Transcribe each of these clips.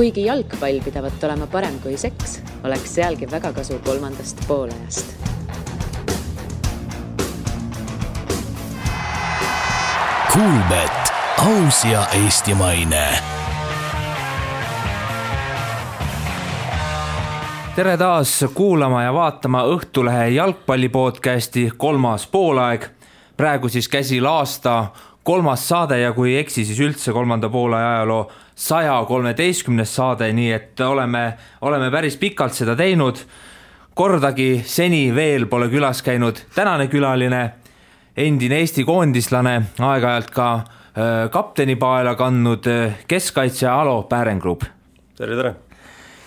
kuigi jalgpall pidavat olema parem kui seks, oleks sealgi väga kasu kolmandast poolajast. Kuulmet, aus ja eestimaine tere taas kuulama ja vaatama Õhtulehe jalgpalli podcasti kolmas poolaeg. praegu siis käsil aasta kolmas saade ja kui ei eksi, siis üldse kolmanda poole ajaloo saja kolmeteistkümnes saade, nii et oleme, oleme päris pikalt seda teinud. kordagi seni veel pole külas käinud tänane külaline, endine Eesti koondislane, aeg-ajalt ka äh, kaptenipaela kandnud äh, keskkaitsja Alo Pärengrub. tere, tere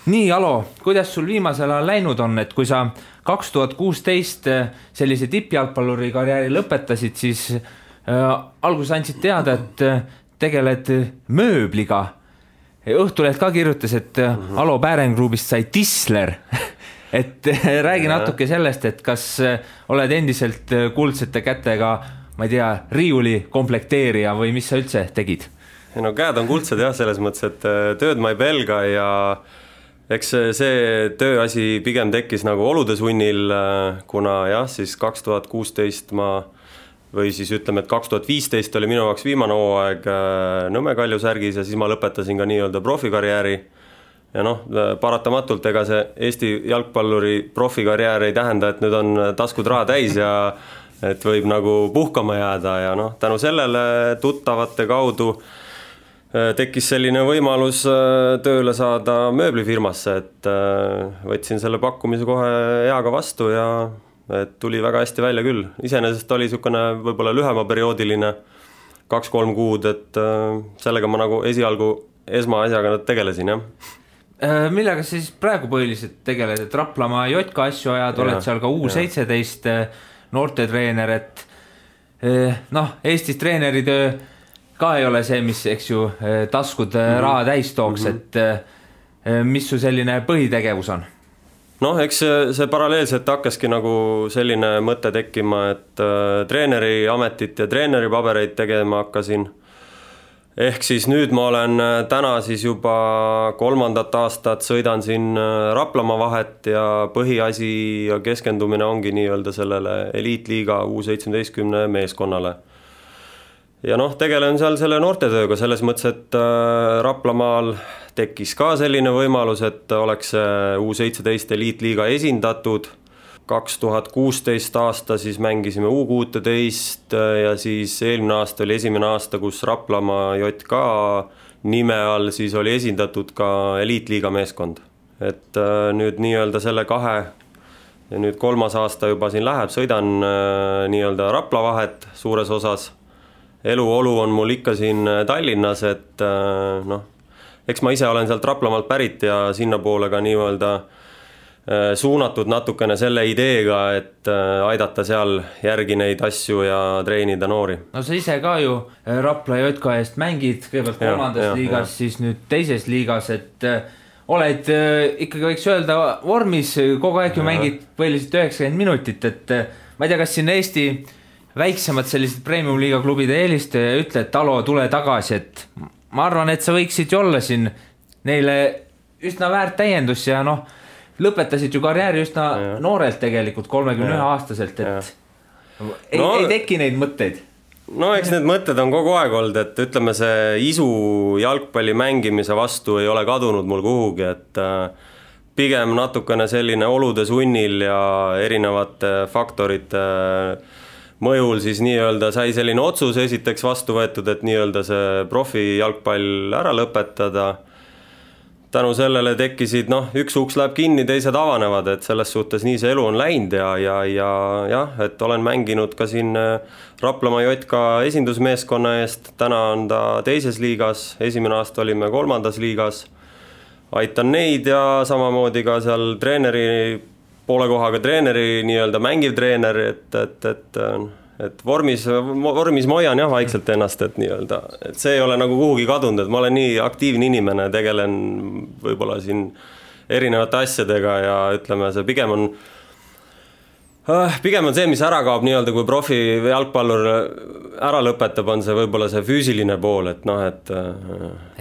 nii, Alo, kuidas sul viimasel ajal läinud on, et kui sa kaks tuhat kuusteist äh, sellise tippjalgpalluri karjääri lõpetasid, siis äh, alguses andsid teada, et tegeled mööbliga. Õhtuleht ka kirjutas, et mm -hmm. Alo Pärengrubist sai tisler et räägi ja. natuke sellest, et kas oled endiselt kuldsete kätega, ma ei tea, riiuli komplekteerija või mis sa üldse tegid? no käed on kuldsed jah, selles mõttes, et tööd ma ei pelga ja eks see tööasi pigem tekkis nagu olude sunnil, kuna jah, siis kaks tuhat kuusteist ma või siis ütleme, et kaks tuhat viisteist oli minu jaoks viimane hooaeg äh, Nõmme Kalju särgis ja siis ma lõpetasin ka nii-öelda profikarjääri. ja noh, paratamatult ega see Eesti jalgpalluri profikarjäär ei tähenda, et nüüd on taskud raha täis ja et võib nagu puhkama jääda ja noh, tänu sellele tuttavate kaudu äh, tekkis selline võimalus äh, tööle saada mööblifirmasse, et võtsin selle pakkumise kohe heaga vastu ja et tuli väga hästi välja küll, iseenesest oli niisugune võib-olla lühemaperioodiline kaks-kolm kuud, et sellega ma nagu esialgu esmaasjaga tegelesin, jah millega sa siis praegu põhiliselt tegeled, et Raplamaa JK asju ajad, oled seal ka U seitseteist noortetreener, et noh, Eestis treeneritöö ka ei ole see, mis, eks ju, taskud mm -hmm. raha täis tooks mm, -hmm. et mis su selline põhitegevus on? Noh, eks see, see paralleelselt hakkaski nagu selline mõte tekkima, et äh, treeneri ametit ja treeneri pabereid tegema hakkasin. ehk siis nüüd ma olen täna siis juba kolmandat aastat sõidan siin Raplamaa vahet ja põhiasi ja keskendumine ongi nii-öelda sellele eliitliiga U seitsmeteistkümne meeskonnale ja noh, tegelen seal selle noortetööga selles mõttes, et äh, Raplamaal tekkis ka selline võimalus, et oleks U seitseteist eliitliiga esindatud. kaks tuhat kuusteist aasta siis mängisime U kuuteteist ja siis eelmine aasta oli esimene aasta, kus Raplamaa JK nime all siis oli esindatud ka eliitliiga meeskond. et äh, nüüd nii-öelda selle kahe ja nüüd kolmas aasta juba siin läheb, sõidan äh, nii-öelda Rapla vahet suures osas eluolu on mul ikka siin äh, Tallinnas, et äh, noh, eks ma ise olen sealt Raplamaalt pärit ja sinnapoole ka nii-öelda äh, suunatud natukene selle ideega, et aidata seal järgi neid asju ja treenida noori. no sa ise ka ju Rapla JK eest mängid, kõigepealt kolmandas liigas, siis nüüd teises liigas, et oled ikkagi võiks öelda vormis, kogu aeg ju mängid põhiliselt üheksakümmend minutit, et ma ei tea, kas siin Eesti väiksemad sellised premium-liiga klubide eelistaja ja ütle, et Talo, tule tagasi, et ma arvan, et sa võiksid ju olla siin neile üsna väärt täiendus ja noh, lõpetasid ju karjääri üsna ja. noorelt tegelikult, kolmekümne ühe aastaselt, et ja. ei no,, ei teki neid mõtteid no eks need mõtted on kogu aeg olnud, et ütleme, see isu jalgpalli mängimise vastu ei ole kadunud mul kuhugi, et äh, pigem natukene selline olude sunnil ja erinevate faktorite äh, mõjul siis nii-öelda sai selline otsus esiteks vastu võetud, et nii-öelda see profijalgpall ära lõpetada. tänu sellele tekkisid noh, üks uks läheb kinni, teised avanevad, et selles suhtes nii see elu on läinud ja, ja, ja jah, et olen mänginud ka siin äh, Raplamaa JK esindusmeeskonna eest, täna on ta teises liigas, esimene aasta olime kolmandas liigas. aitan neid ja samamoodi ka seal treeneri poole kohaga treeneri nii-öelda mängiv treener, et, et, et et vormis, vormis ma hoian jah vaikselt ennast, et nii-öelda, et see ei ole nagu kuhugi kadunud, et ma olen nii aktiivne inimene, tegelen võib-olla siin erinevate asjadega ja ütleme, see pigem on Äh, pigem on see, mis ära kaob nii-öelda, kui profi jalgpallur ära lõpetab, on see võib-olla see füüsiline pool, et noh, et äh,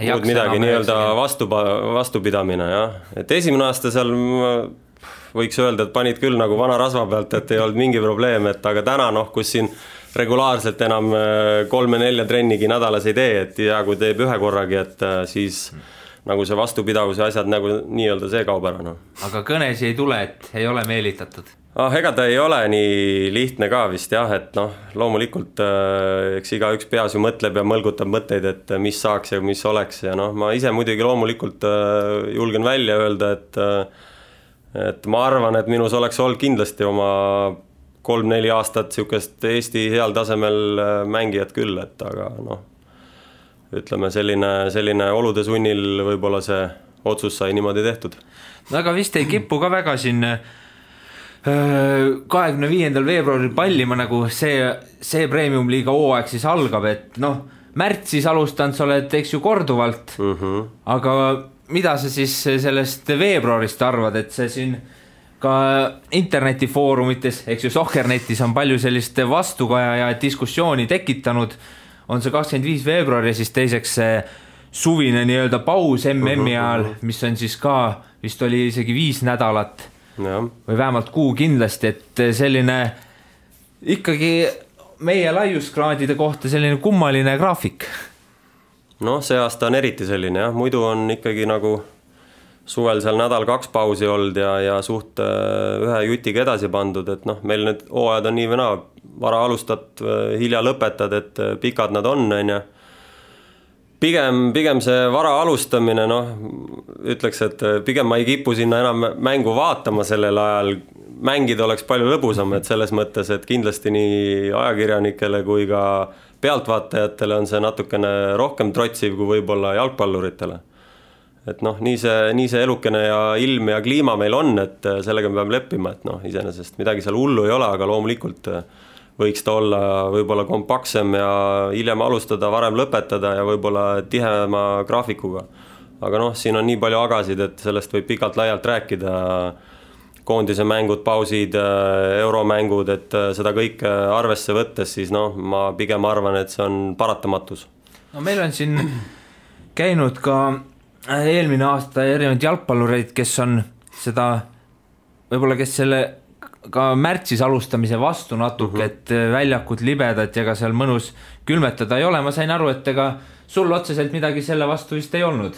muud midagi nii-öelda vastu, vastupidamine jah, et esimene aasta seal võiks öelda, et panid küll nagu vana rasva pealt, et ei olnud mingi probleem, et aga täna noh, kus siin regulaarselt enam äh, kolme-nelja trennigi nädalas ei tee, et ja kui teeb ühe korragi, et siis nagu see vastupidavuse asjad nagu nii-öelda see kaob ära, noh. aga kõnesi ei tule, et ei ole meelitatud? ah, ega ta ei ole nii lihtne ka vist jah, et noh, loomulikult äh, eks igaüks peas ju mõtleb ja mõlgutab mõtteid, et mis saaks ja mis oleks ja noh, ma ise muidugi loomulikult äh, julgen välja öelda, et äh, et ma arvan, et minus oleks olnud kindlasti oma kolm-neli aastat niisugust Eesti heal tasemel äh, mängijat küll, et aga noh, ütleme selline, selline olude sunnil võib-olla see otsus sai niimoodi tehtud. no aga vist ei kipu ka väga siin äh, kahekümne viiendal veebruaril pallima nagu see, see premium-liiga hooaeg siis algab, et noh, märtsis alustanud sa oled, eks ju, korduvalt mm, -hmm. aga mida sa siis sellest veebruarist arvad, et see siin ka internetifoorumites, eks ju, Sohkernetis on palju sellist vastukaja ja diskussiooni tekitanud, on see kakskümmend viis veebruar ja siis teiseks see suvine nii-öelda paus MM-i mhm, ajal, mhm. mis on siis ka, vist oli isegi viis nädalat või vähemalt kuu kindlasti, et selline ikkagi meie laiuskraadide kohta selline kummaline graafik. Noh, see aasta on eriti selline jah, muidu on ikkagi nagu suvel seal nädal-kaks pausi olnud ja, ja suht äh, ühe jutiga edasi pandud, et noh, meil need hooajad on nii või naa, vara alustad, äh, hilja lõpetad, et äh, pikad nad on, on ju pigem, pigem see vara alustamine, noh, ütleks, et pigem ma ei kipu sinna enam mängu vaatama sellel ajal. mängida oleks palju lõbusam, et selles mõttes, et kindlasti nii ajakirjanikele kui ka pealtvaatajatele on see natukene rohkem trotsiv kui võib-olla jalgpalluritele. et noh, nii see, nii see elukene ja ilm ja kliima meil on, et sellega me peame leppima, et noh, iseenesest midagi seal hullu ei ole, aga loomulikult võiks ta olla võib-olla kompaktsem ja hiljem alustada, varem lõpetada ja võib-olla tihema graafikuga. aga noh, siin on nii palju agasid, et sellest võib pikalt-laialt rääkida, koondise mängud, pausid, euromängud, et seda kõike arvesse võttes, siis noh, ma pigem arvan, et see on paratamatus. no meil on siin käinud ka eelmine aasta erinevaid jalgpallureid, kes on seda, võib-olla kes selle ka märtsis alustamise vastu natuke mm, -hmm. et äh, väljakud libedad ja ega seal mõnus külmetada ei ole, ma sain aru, et ega sul otseselt midagi selle vastu vist ei olnud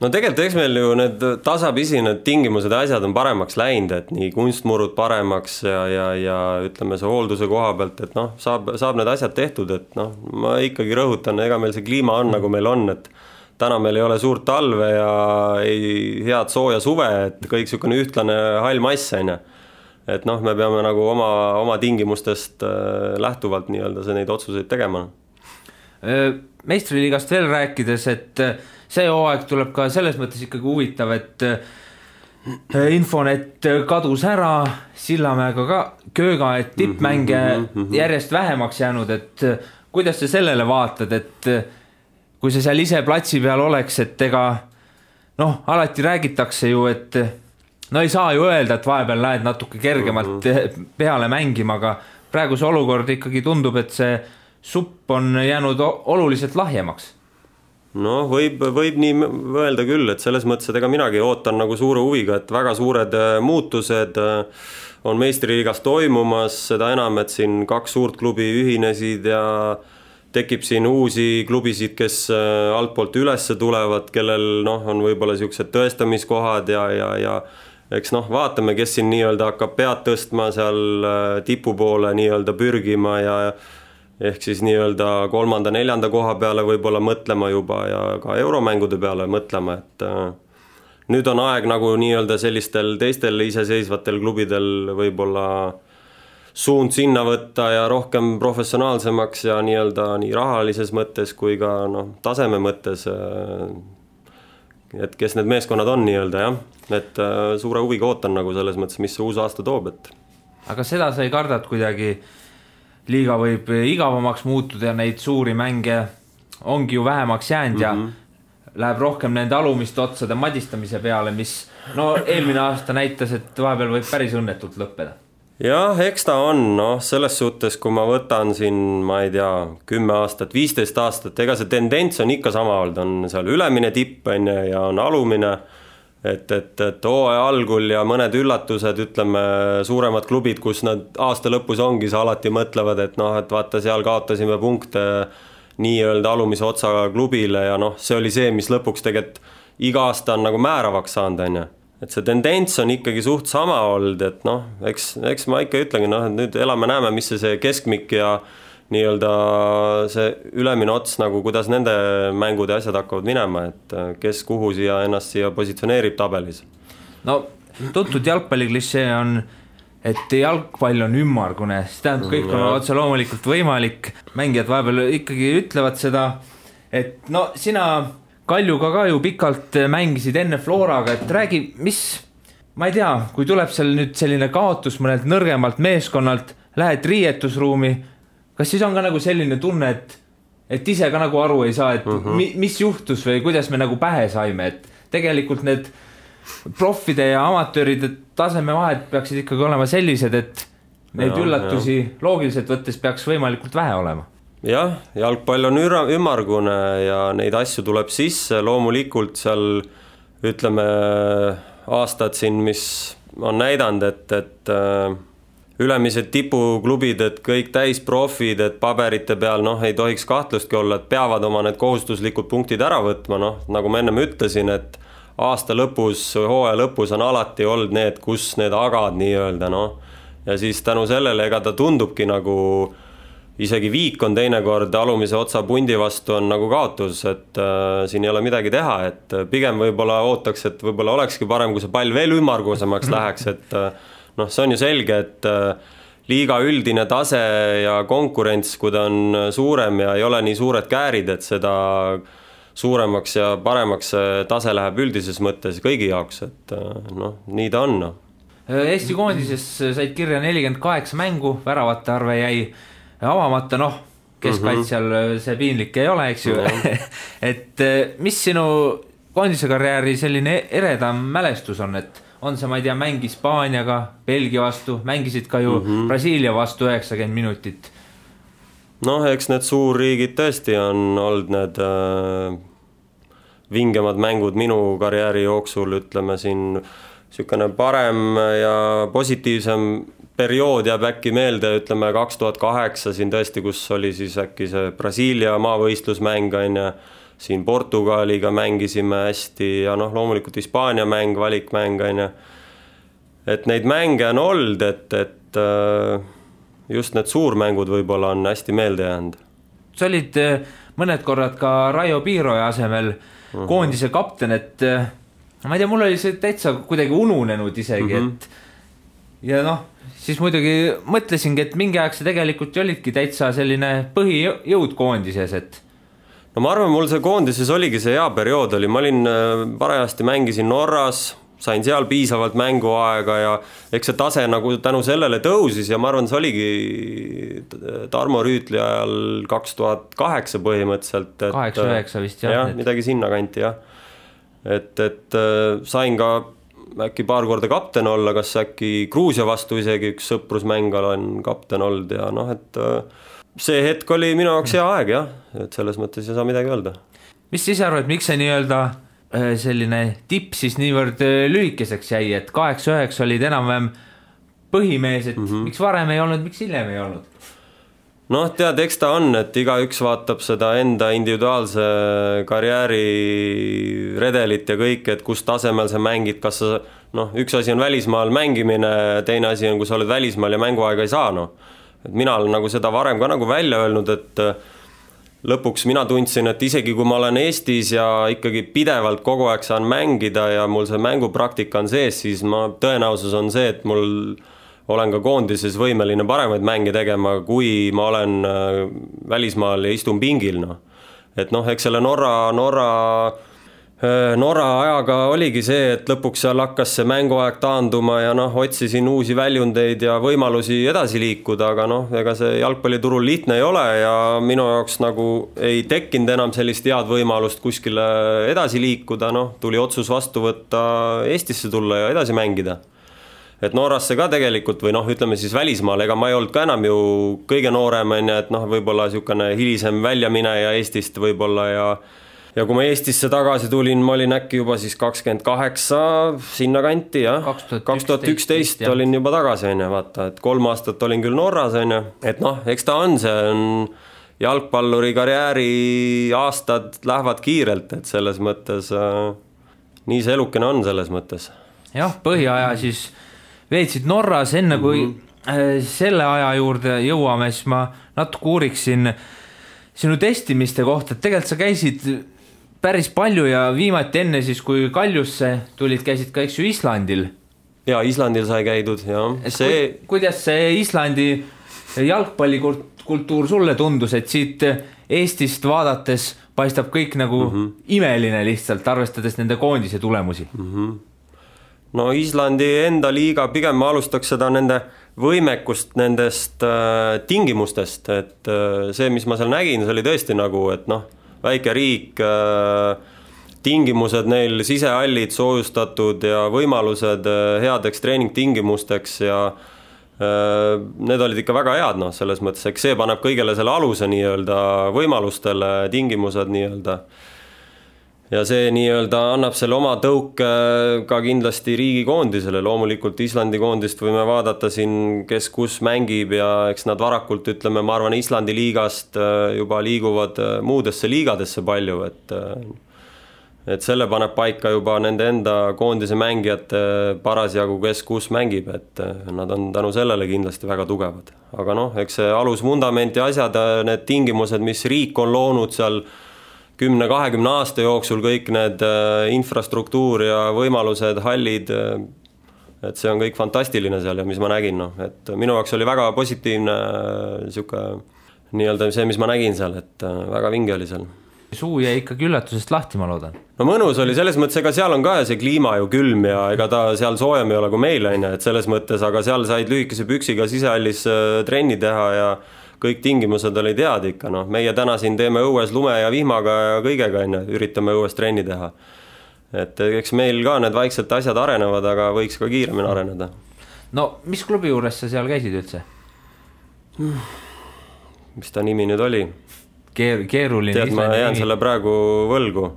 no tegelikult, eks meil ju need tasapisi need tingimused ja asjad on paremaks läinud, et nii kunstmurud paremaks ja, ja, ja ütleme, see hoolduse koha pealt, et noh, saab, saab need asjad tehtud, et noh, ma ikkagi rõhutan, ega meil see kliima on, nagu meil on, et täna meil ei ole suurt talve ja ei head sooja suve, et kõik niisugune ühtlane hall mass, on ju et noh, me peame nagu oma, oma tingimustest äh, lähtuvalt nii-öelda neid otsuseid tegema. Äh, meistriliigast veel rääkides, et äh, see hooaeg tuleb ka selles mõttes ikkagi huvitav, et Infonet kadus ära, Sillamäega ka kööga, et tippmänge mm -hmm. järjest vähemaks jäänud, et kuidas sa sellele vaatad, et kui sa seal ise platsi peal oleks, et ega noh, alati räägitakse ju, et no ei saa ju öelda, et vahepeal lähed natuke kergemalt mm -hmm. peale mängima, aga praegu see olukord ikkagi tundub, et see supp on jäänud oluliselt lahjemaks noh, võib, võib nii öelda küll, et selles mõttes, et ega minagi ootan nagu suure huviga, et väga suured äh, muutused äh, on meistriliigas toimumas, seda enam, et siin kaks suurt klubi ühinesid ja tekib siin uusi klubisid, kes äh, altpoolt ülesse tulevad, kellel noh, on võib-olla niisugused tõestamiskohad ja, ja, ja eks noh, vaatame, kes siin nii-öelda hakkab pead tõstma seal tipu poole nii-öelda pürgima ja ehk siis nii-öelda kolmanda-neljanda koha peale võib-olla mõtlema juba ja ka euromängude peale mõtlema, et äh, nüüd on aeg nagu nii-öelda sellistel teistel iseseisvatel klubidel võib-olla suund sinna võtta ja rohkem professionaalsemaks ja nii-öelda nii rahalises mõttes kui ka noh, taseme mõttes äh, et kes need meeskonnad on nii-öelda jah, et äh, suure huviga ootan nagu selles mõttes, mis see uus aasta toob, et. aga seda sa ei karda, et kuidagi liiga võib igavamaks muutuda ja neid suuri mänge ongi ju vähemaks jäänud mm -hmm. ja läheb rohkem nende alumiste otsade madistamise peale, mis no eelmine aasta näitas, et vahepeal võib päris õnnetult lõppeda jah, eks ta on, noh, selles suhtes, kui ma võtan siin, ma ei tea, kümme aastat, viisteist aastat, ega see tendents on ikka sama olnud, on seal ülemine tipp, on ju, ja on alumine et, et, et hooaja algul ja mõned üllatused, ütleme, suuremad klubid, kus nad aasta lõpus ongi, sa alati mõtlevad, et noh, et vaata, seal kaotasime punkte nii-öelda alumise otsa klubile ja noh, see oli see, mis lõpuks tegelikult iga aasta on nagu määravaks saanud, on ju et see tendents on ikkagi suht sama olnud, et noh, eks, eks ma ikka ütlengi, noh, et nüüd elame-näeme, mis see, see keskmik ja nii-öelda see ülemine ots nagu, kuidas nende mängud ja asjad hakkavad minema, et äh, kes kuhu siia ennast siia positsioneerib tabelis. no tuntud jalgpalliklišee on, et jalgpall on ümmargune, see tähendab, kõik on otse loomulikult võimalik, mängijad vahepeal ikkagi ütlevad seda, et no sina Kaljuga ka ju pikalt mängisid enne Floraga, et räägi, mis, ma ei tea, kui tuleb seal nüüd selline kaotus mõnelt nõrgemalt meeskonnalt, lähed riietusruumi, kas siis on ka nagu selline tunne, et, et ise ka nagu aru ei saa, et mm -hmm. mi, mis juhtus või kuidas me nagu pähe saime, et tegelikult need proffide ja amatööride tasemevahed peaksid ikkagi olema sellised, et neid ja, üllatusi ja. loogiliselt võttes peaks võimalikult vähe olema jah, jalgpall on üra-, ümmargune ja neid asju tuleb sisse, loomulikult seal ütleme, aastad siin, mis on näidanud, et, et äh, ülemised tipuklubid, et kõik täisprofid, et paberite peal noh, ei tohiks kahtlustki olla, et peavad oma need kohustuslikud punktid ära võtma, noh, nagu ma ennem ütlesin, et aasta lõpus, hooaja lõpus on alati olnud need, kus need agad nii-öelda noh, ja siis tänu sellele, ega ta tundubki nagu isegi viik on teinekord alumise otsa pundi vastu on nagu kaotus, et äh, siin ei ole midagi teha, et äh, pigem võib-olla ootaks, et võib-olla olekski parem, kui see pall veel ümmargusemaks läheks, et äh, noh, see on ju selge, et äh, liiga üldine tase ja konkurents, kui ta on suurem ja ei ole nii suured käärid, et seda suuremaks ja paremaks see tase läheb üldises mõttes kõigi jaoks, et äh, noh, nii ta on noh. Eesti koondises said kirja nelikümmend kaheksa mängu, väravate arve jäi avamata, noh, keskkaitsjal mm -hmm. see piinlik ei ole, eks ju mm. -hmm. et mis sinu koondise karjääri selline eredam mälestus on, et on see, ma ei tea, mäng Hispaaniaga, Belgia vastu, mängisid ka ju mm -hmm. Brasiilia vastu üheksakümmend minutit. noh, eks need suurriigid tõesti on olnud need äh, vingemad mängud minu karjääri jooksul, ütleme siin niisugune parem ja positiivsem periood jääb äkki meelde, ütleme kaks tuhat kaheksa siin tõesti, kus oli siis äkki see Brasiilia maavõistlusmäng on ju, siin Portugaliga mängisime hästi ja noh, loomulikult Hispaania mäng, valikmäng on ju. et neid mänge on olnud, et, et äh, just need suurmängud võib-olla on hästi meelde jäänud. sa olid äh, mõned korrad ka Raio Piiroja asemel mm -hmm. koondise kapten, et äh, ma ei tea, mul oli see täitsa kuidagi ununenud isegi mm, -hmm. et ja noh siis muidugi mõtlesingi, et mingi aeg sa tegelikult olidki täitsa selline põhijõud koondises, et no ma arvan, mul see koondises oligi see hea periood oli, ma olin äh, parajasti mängisin Norras, sain seal piisavalt mänguaega ja eks see tase nagu tänu sellele tõusis ja ma arvan, see oligi Tarmo Rüütli ajal kaks tuhat kaheksa põhimõtteliselt. kaheksa-üheksa vist jah. jah, midagi sinnakanti jah. et, et äh, sain ka äkki paar korda kapten olla, kas äkki Gruusia vastu isegi üks sõprusmäng olen kapten olnud ja noh, et äh, see hetk oli minu jaoks hea aeg jah, et selles mõttes ei saa midagi öelda. mis sa ise arvad, miks see nii-öelda äh, selline tipp siis niivõrd äh, lühikeseks jäi, et kaheksa-üheksa olid enam-vähem põhimees, et mm -hmm. miks varem ei olnud, miks hiljem ei olnud? noh, tead, eks ta on, et igaüks vaatab seda enda individuaalse karjääri redelit ja kõike, et kus tasemel sa mängid, kas sa noh, üks asi on välismaal mängimine, teine asi on, kui sa oled välismaal ja mänguaega ei saa, noh. Et mina olen nagu seda varem ka nagu välja öelnud, et lõpuks mina tundsin, et isegi kui ma olen Eestis ja ikkagi pidevalt kogu aeg saan mängida ja mul see mängupraktika on sees, siis ma, tõenäosus on see, et mul olen ka koondises võimeline paremaid mänge tegema, kui ma olen äh, välismaal ja istun pingil, noh. et noh, eks selle Norra, Norra äh, Norra ajaga oligi see, et lõpuks seal hakkas see mänguaeg taanduma ja noh, otsisin uusi väljundeid ja võimalusi edasi liikuda, aga noh, ega see jalgpalliturul lihtne ei ole ja minu jaoks nagu ei tekkinud enam sellist head võimalust kuskile edasi liikuda, noh, tuli otsus vastu võtta, Eestisse tulla ja edasi mängida. Et Norrasse ka tegelikult või noh, ütleme siis välismaale, ega ma ei olnud ka enam ju kõige noorem, on ju, et noh, võib-olla niisugune hilisem väljamineja Eestist võib-olla ja ja kui ma Eestisse tagasi tulin, ma olin äkki juba siis kakskümmend kaheksa sinnakanti jah, kaks tuhat üksteist olin juba tagasi, on ju, vaata, et kolm aastat olin küll Norras, on ju, et noh, eks ta on, see on jalgpalluri karjääri aastad lähevad kiirelt, et selles mõttes äh, nii see elukene on selles mõttes. jah, põhiaja siis veetsid Norras, enne kui mm -hmm. selle aja juurde jõuame, siis ma natuke uuriksin sinu testimiste kohta, et tegelikult sa käisid päris palju ja viimati enne siis, kui Kaljusse tulid, käisid ka, eks ju, Islandil. ja Islandil sai käidud ja see. kuidas see Islandi jalgpallikultuur sulle tundus, et siit Eestist vaadates paistab kõik nagu mm -hmm. imeline lihtsalt, arvestades nende koondise tulemusi mm. -hmm. no Islandi enda liiga, pigem ma alustaks seda nende võimekust nendest äh, tingimustest, et äh, see, mis ma seal nägin, see oli tõesti nagu, et noh, väike riik äh,, tingimused neil, sisehallid soojustatud ja võimalused äh, headeks treeningtingimusteks ja äh, need olid ikka väga head, noh, selles mõttes, eks see paneb kõigele selle aluse nii-öelda võimalustele, tingimused nii-öelda. Ja see nii-öelda annab selle oma tõuke ka kindlasti riigikoondisele, loomulikult Islandi koondist võime vaadata siin, kes kus mängib ja eks nad varakult ütleme, ma arvan, Islandi liigast äh, juba liiguvad äh, muudesse liigadesse palju, et et selle paneb paika juba nende enda koondise mängijate parasjagu, kes kus mängib, et nad on tänu sellele kindlasti väga tugevad. aga noh, eks see alusvundament ja asjad, need tingimused, mis riik on loonud seal kümne-kahekümne aasta jooksul, kõik need eh, infrastruktuur ja võimalused, hallid, eh, et see on kõik fantastiline seal ja mis ma nägin, noh, et minu jaoks oli väga positiivne niisugune nii-öelda see, mis ma nägin seal, et väga vinge oli seal suu jäi ikkagi üllatusest lahti, ma loodan. no mõnus oli selles mõttes, ega seal on ka see kliima ju külm ja ega ta seal soojem ei ole kui meil, on ju, et selles mõttes, aga seal said lühikese püksiga sisehallis äh, trenni teha ja kõik tingimused olid head ikka, noh, meie täna siin teeme õues lume ja vihmaga ja kõigega, on ju, üritame õues trenni teha. et eks meil ka need vaikselt asjad arenevad, aga võiks ka kiiremini areneda. no mis klubi juures sa seal käisid üldse? mis ta nimi nüüd oli? keer-, keeruline. tead, ma jään selle praegu võlgu.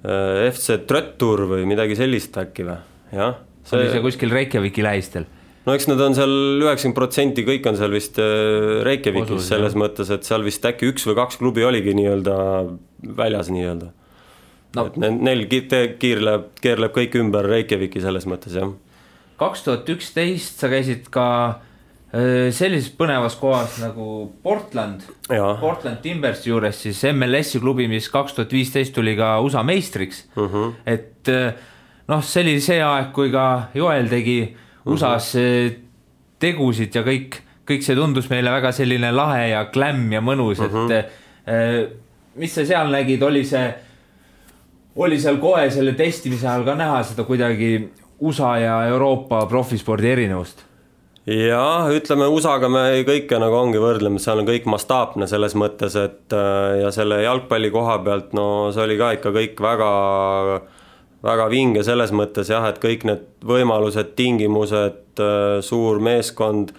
Äh, FC Tröttur või midagi sellist äkki või, jah. See... oli see kuskil Reykjaviki lähistel? No eks nad on seal üheksakümmend protsenti, kõik on seal vist äh, Reykjavikis selles jah. mõttes, et seal vist äkki üks või kaks klubi oligi nii-öelda väljas nii-öelda no.. et neil kiirleb, keerleb kõik ümber Reykjaviki selles mõttes, jah. kaks tuhat üksteist sa käisid ka Äh, sellises põnevas kohas nagu Portland, Portland Timbers juures siis MLS-i klubi, mis kaks tuhat viisteist tuli ka USA meistriks. Mhm. -huh. et äh, noh, see oli see aeg, kui ka Joel tegi. USA-s tegusid ja kõik, kõik see tundus meile väga selline lahe ja klämm ja mõnus uh, -huh. et äh, mis sa seal nägid, oli see, oli seal kohe selle testimise ajal ka näha seda kuidagi USA ja Euroopa profispordi erinevust jah, ütleme USA-ga me kõike nagu ongi võrdleme, seal on kõik mastaapne selles mõttes, et äh, ja selle jalgpalli koha pealt, no see oli ka ikka kõik väga, väga vinge selles mõttes jah, et kõik need võimalused, tingimused, äh, suur meeskond.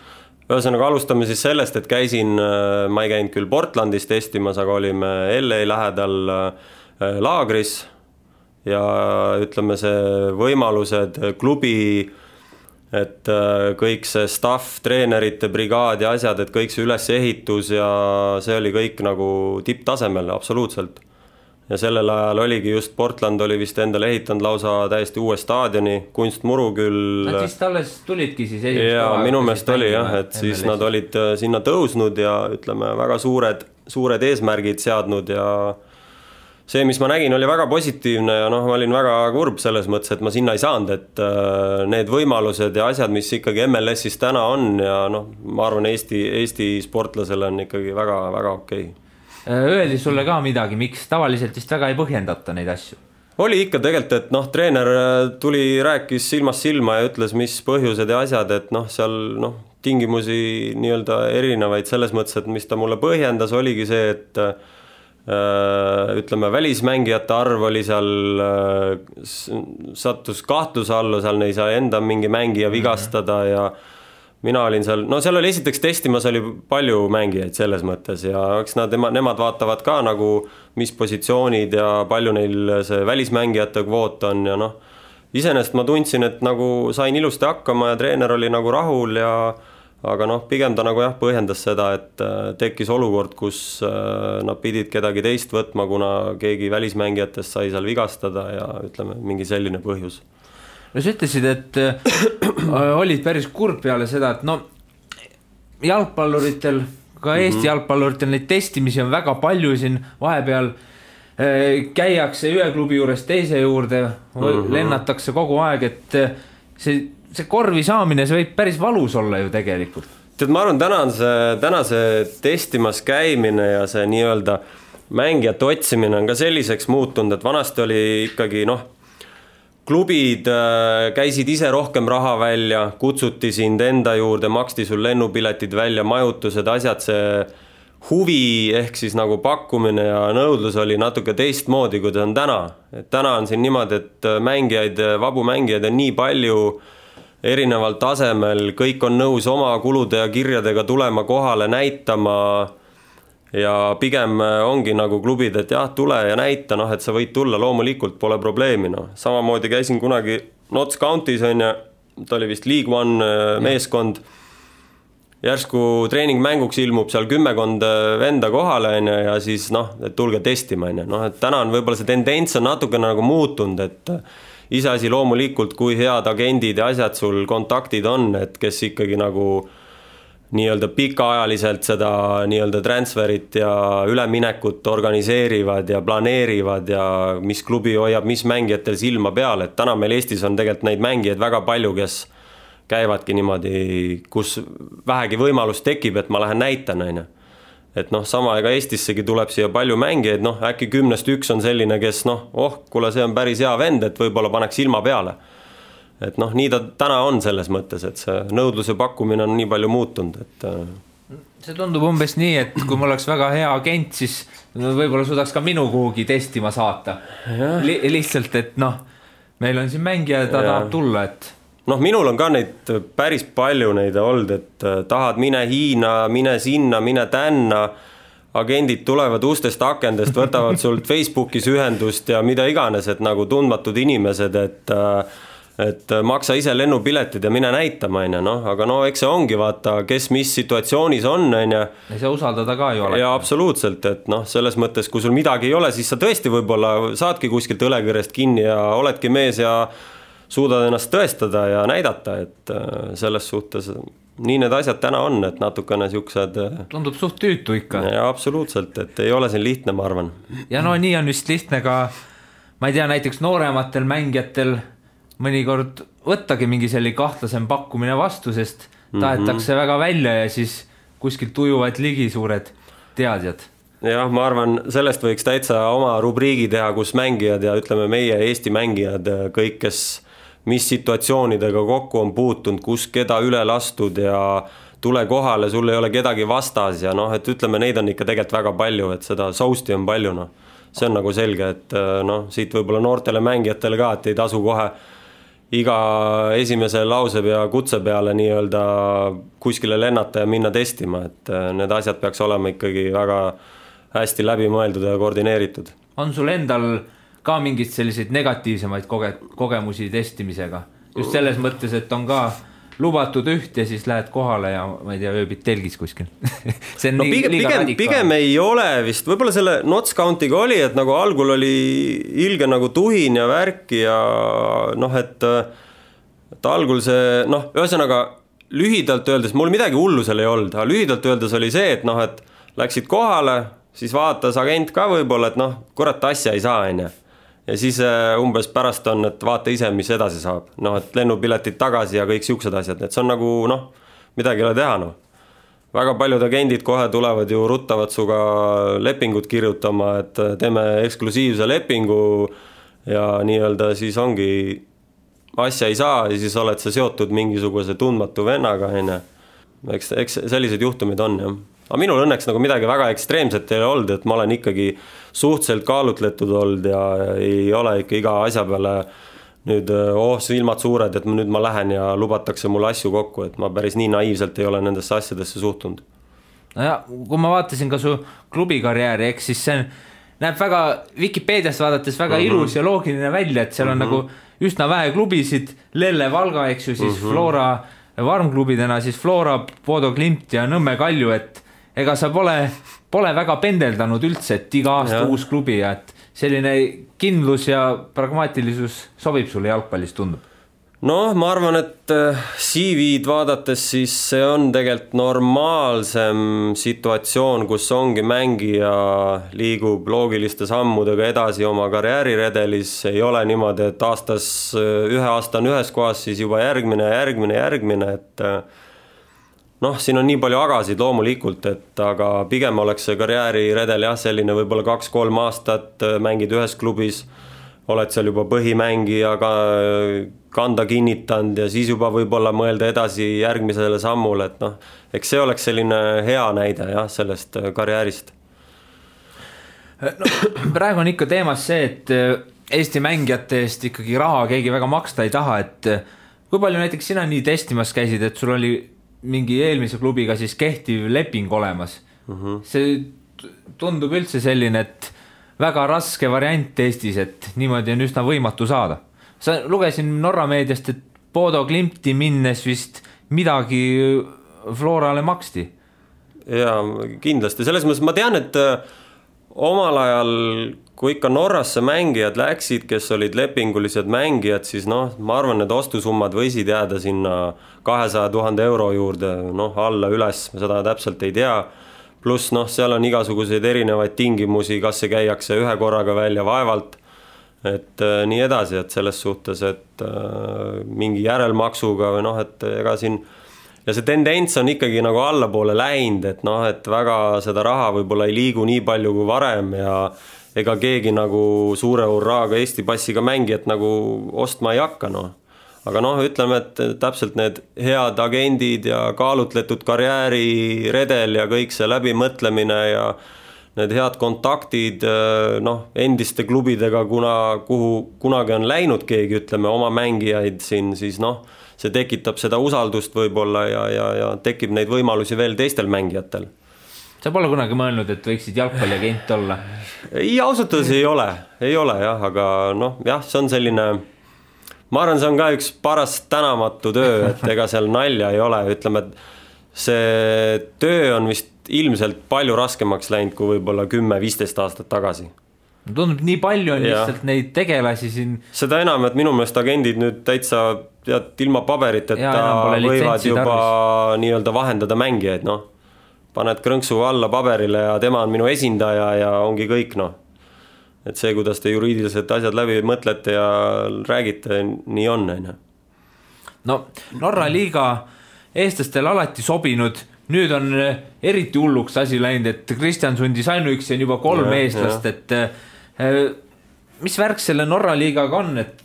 ühesõnaga, alustame siis sellest, et käisin, äh, ma ei käinud küll Portlandis testimas, aga olime LA lähedal laagris ja ütleme, see võimalused, klubi et äh, kõik see staff, treenerite brigaad ja asjad, et kõik see ülesehitus ja see oli kõik nagu tipptasemel, absoluutselt. Ja sellel ajal oligi just Portland oli vist endale ehitanud lausa täiesti uue staadioni, kunstmuru küll. Nad vist alles tulidki siis. jaa, minu meelest oli jah, et siis nad olid äh, sinna tõusnud ja ütleme, väga suured, suured eesmärgid seadnud ja see, mis ma nägin, oli väga positiivne ja noh, ma olin väga kurb selles mõttes, et ma sinna ei saanud, et äh, need võimalused ja asjad, mis ikkagi MLS-is täna on ja noh, ma arvan, Eesti, Eesti sportlasele on ikkagi väga-väga okei okay. Äh, öeldi sulle ka midagi, miks tavaliselt vist väga ei põhjendata neid asju? oli ikka tegelikult, et noh, treener äh, tuli, rääkis silmast silma ja ütles, mis põhjused ja asjad, et noh, seal noh, tingimusi nii-öelda erinevaid selles mõttes, et mis ta mulle põhjendas, oligi see, et ütleme, välismängijate arv oli seal, sattus kahtluse alla, seal ei saa enda mingi mängija mhm. vigastada ja mina olin seal, no seal oli esiteks testimas oli palju mängijaid selles mõttes ja eks nad, nemad vaatavad ka nagu, mis positsioonid ja palju neil see välismängijate kvoot on ja noh, iseenesest ma tundsin, et nagu sain ilusti hakkama ja treener oli nagu rahul ja aga noh, pigem ta nagu jah, põhjendas seda, et äh, tekkis olukord, kus äh, nad pidid kedagi teist võtma, kuna keegi välismängijatest sai seal vigastada ja ütleme, mingi selline põhjus no sa ütlesid, et äh, olid päris kurb peale seda, et no jalgpalluritel, ka Eesti mm -hmm. jalgpalluritel neid testimisi on väga palju siin vahepeal äh, käiakse ühe klubi juurest teise juurde mm, -hmm. lennatakse kogu aeg, et äh, see, see korvi saamine, see võib päris valus olla ju tegelikult. tead, ma arvan, täna on see, täna see testimas käimine ja see nii-öelda mängijate otsimine on ka selliseks muutunud, et vanasti oli ikkagi noh klubid äh, käisid ise rohkem raha välja, kutsuti sind enda juurde, maksti sul lennupiletid välja, majutused, asjad, see huvi ehk siis nagu pakkumine ja nõudlus oli natuke teistmoodi, kui ta on täna. et täna on siin niimoodi, et mängijaid, vabu mängijaid on nii palju erineval tasemel, kõik on nõus oma kulude ja kirjadega tulema kohale, näitama ja pigem äh, ongi nagu klubid, et jah, tule ja näita, noh, et sa võid tulla, loomulikult pole probleemi, noh. samamoodi käisin kunagi Notts County's on ju, ta oli vist League One äh, meeskond. järsku treeningmänguks ilmub seal kümmekond äh, venda kohale, on ju, ja siis noh, et tulge testima, on ju, noh, et täna on võib-olla see tendents on natukene nagu muutunud, et iseasi loomulikult, kui head agendid ja asjad sul kontaktid on, et kes ikkagi nagu nii-öelda pikaajaliselt seda nii-öelda transferit ja üleminekut organiseerivad ja planeerivad ja mis klubi hoiab mis mängijatel silma peal, et täna meil Eestis on tegelikult neid mängijaid väga palju, kes käivadki niimoodi, kus vähegi võimalus tekib, et ma lähen näitan, on ju. et noh, sama, ega Eestissegi tuleb siia palju mängijaid, noh äkki kümnest üks on selline, kes noh, oh, kuule, see on päris hea vend, et võib-olla paneks silma peale et noh, nii ta täna on selles mõttes, et see nõudluse pakkumine on nii palju muutunud, et. Äh, see tundub umbes nii, et kui mul oleks väga hea agent, siis võib-olla suudaks ka minu kuhugi testima saata Li. lihtsalt, et noh, meil on siin mängija, ta ja. tahab tulla, et noh, minul on ka neid päris palju neid olnud, et äh, tahad, mine Hiina, mine sinna, mine tänna. agendid tulevad ustest akendest, võtavad sult Facebookis ühendust ja mida iganes, et nagu tundmatud inimesed, et äh, et äh, maksa ise lennupiletid ja mine näitama, on ju, noh, aga no eks see ongi, vaata, kes mis situatsioonis on, on ju. ei saa usaldada ka ju alati. jaa, absoluutselt, et noh, selles mõttes, kui sul midagi ei ole, siis sa tõesti võib-olla saadki kuskilt õlekõrrest kinni ja oledki mees ja suudad ennast tõestada ja näidata, et äh, selles suhtes nii need asjad täna on, et natukene siuksed. Äh, tundub suht tüütu ikka. jaa, absoluutselt, et ei ole siin lihtne, ma arvan. ja no nii on vist lihtne ka, ma ei tea, näiteks noorematel mängijatel mõnikord võttagi mingi selline kahtlasem pakkumine vastu, sest tahetakse mm -hmm. väga välja ja siis kuskilt ujuvad ligi suured teadjad jah, ma arvan, sellest võiks täitsa oma rubriigi teha, kus mängijad ja ütleme, meie Eesti mängijad, kõik, kes mis situatsioonidega kokku on puutunud, kus keda üle lastud ja tule kohale, sul ei ole kedagi vastas ja noh, et ütleme, neid on ikka tegelikult väga palju, et seda soust'i on palju, noh. see on nagu selge, et noh, siit võib-olla noortele mängijatele ka, et ei tasu kohe iga esimese lause pea kutse peale nii-öelda kuskile lennata ja minna testima, et äh, need asjad peaks olema ikkagi väga hästi läbimõeldud ja koordineeritud. on sul endal ka mingeid selliseid negatiivsemaid koge-, kogemusi testimisega? just selles mõttes, et on ka lubatud üht ja siis lähed kohale ja ma ei tea, ööbid telgis kuskil. See on no, pigem, pigem, pigem ei ole vist, võib-olla selle Notts County'ga oli, et nagu algul oli ilge nagu tuhin ja värki ja noh, et et algul see noh, ühesõnaga lühidalt öeldes mul midagi hullu seal ei olnud, aga lühidalt öeldes oli see, et noh, et läksid kohale, siis vaatas agent ka võib-olla, et noh, kurat asja ei saa, onju ja siis äh, umbes pärast on, et vaata ise, mis edasi saab, noh, et lennupiletid tagasi ja kõik siuksed asjad, et see on nagu noh, midagi ei ole teha, noh. väga paljud agendid kohe tulevad ju, ruttavad sinuga lepingut kirjutama, et äh, teeme eksklusiivse lepingu ja nii-öelda siis ongi, asja ei saa ja siis oled sa seotud mingisuguse tundmatu vennaga, on ju. eks, eks selliseid juhtumeid on jah aga minul õnneks nagu midagi väga ekstreemset ei ole olnud, et ma olen ikkagi suhteliselt kaalutletud olnud ja ei ole ikka iga asja peale nüüd oh, silmad suured, et nüüd ma lähen ja lubatakse mulle asju kokku, et ma päris nii naiivselt ei ole nendesse asjadesse suhtunud. nojah, kui ma vaatasin ka su klubikarjääri, eks siis see näeb väga Vikipeediast vaadates väga mm -hmm. ilus ja loogiline välja, et seal on mm -hmm. nagu üsna vähe klubisid, Lelle Valga, eks ju, siis mm -hmm. Flora varmklubidena, siis Flora, Bodo Klimt ja Nõmme Kalju, et ega sa pole, pole väga pendeldanud üldse, et iga aasta ja. uus klubi ja et selline kindlus ja pragmaatilisus sobib sulle jalgpallis, tundub? noh, ma arvan, et äh, CV-d vaadates siis see on tegelikult normaalsem situatsioon, kus ongi mängija liigub loogiliste sammudega edasi oma karjääriredelis, ei ole niimoodi, et aastas äh, ühe aasta on ühes kohas, siis juba järgmine, järgmine, järgmine, et äh, noh, siin on nii palju agasid loomulikult, et aga pigem oleks see karjääriredel jah, selline võib-olla kaks-kolm aastat äh, mängid ühes klubis, oled seal juba põhimängijaga kanda kinnitanud ja siis juba võib-olla mõelda edasi järgmisele sammule, et noh, eks see oleks selline hea näide jah, sellest äh, karjäärist. no praegu on ikka teemas see, et äh, Eesti mängijate eest ikkagi raha keegi väga maksta ei taha, et kui palju näiteks sina nii testimas käisid, et sul oli mingi eelmise klubiga siis kehtiv leping olemas mm. -hmm. see tundub üldse selline, et väga raske variant Eestis, et niimoodi on üsna võimatu saada. sa lugesin Norra meediast, et Bodo Klimti minnes vist midagi Florale maksti. ja kindlasti, selles mõttes ma tean, et äh, omal ajal kui ikka Norrasse mängijad läksid, kes olid lepingulised mängijad, siis noh, ma arvan, need ostusummad võisid jääda sinna kahesaja tuhande euro juurde, noh, alla-üles, seda täpselt ei tea. pluss noh, seal on igasuguseid erinevaid tingimusi, kas see käiakse ühe korraga välja vaevalt, et äh, nii edasi, et selles suhtes, et äh, mingi järelmaksuga või noh, et ega siin ja see tendents on ikkagi nagu allapoole läinud, et noh, et väga seda raha võib-olla ei liigu nii palju kui varem ja ega keegi nagu suure hurraaga Eesti passiga mängijat nagu ostma ei hakka, noh. aga noh, ütleme, et täpselt need head agendid ja kaalutletud karjääriredel ja kõik see läbimõtlemine ja need head kontaktid noh, endiste klubidega, kuna, kuhu kunagi on läinud keegi, ütleme, oma mängijaid siin, siis noh, see tekitab seda usaldust võib-olla ja, ja, ja tekib neid võimalusi veel teistel mängijatel sa pole kunagi mõelnud, et võiksid jalgpalliagent olla? ei, ausalt öeldes ei ole, ei ole jah, aga noh, jah, see on selline, ma arvan, see on ka üks paras tänamatu töö, et ega seal nalja ei ole, ütleme, et see töö on vist ilmselt palju raskemaks läinud kui võib-olla kümme-viisteist aastat tagasi tundub, nii palju on ja. lihtsalt neid tegelasi siin. seda enam, et minu meelest agendid nüüd täitsa tead ilma paberiteta võivad juba nii-öelda vahendada mängijaid, noh paned krõnksu alla paberile ja tema on minu esindaja ja ongi kõik, noh. et see, kuidas te juriidiliselt asjad läbi mõtlete ja räägite, nii on, on ju. no Norra liiga eestlastele alati sobinud, nüüd on eriti hulluks asi läinud, et Kristjan sundis ainuüksi on juba kolm ja, eestlast, et mis värk selle Norra liigaga on, et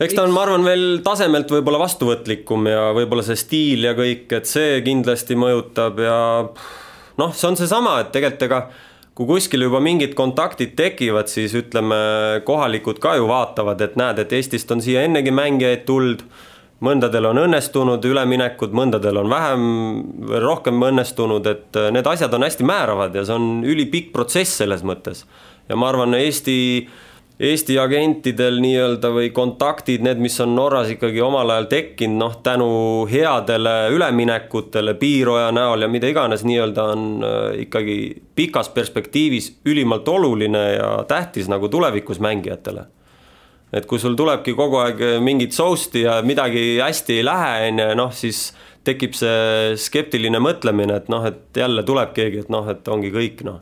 eks ta on, ma arvan, veel tasemelt võib-olla vastuvõtlikum ja võib-olla see stiil ja kõik, et see kindlasti mõjutab ja noh, see on seesama, et tegelikult ega kui kuskil juba mingid kontaktid tekivad, siis ütleme, kohalikud ka ju vaatavad, et näed, et Eestist on siia ennegi mängijaid tulnud, mõndadel on õnnestunud üleminekud, mõndadel on vähem, rohkem õnnestunud, et need asjad on hästi määravad ja see on ülipikk protsess selles mõttes. ja ma arvan, Eesti Eesti agentidel nii-öelda või kontaktid, need, mis on Norras ikkagi omal ajal tekkinud, noh tänu headele üleminekutele Piiroja näol ja mida iganes nii-öelda on äh, ikkagi pikas perspektiivis ülimalt oluline ja tähtis nagu tulevikus mängijatele. Et kui sul tulebki kogu aeg mingit sousti ja midagi hästi ei lähe, on ju, noh siis tekib see skeptiline mõtlemine, et noh, et jälle tuleb keegi, et noh, et ongi kõik noh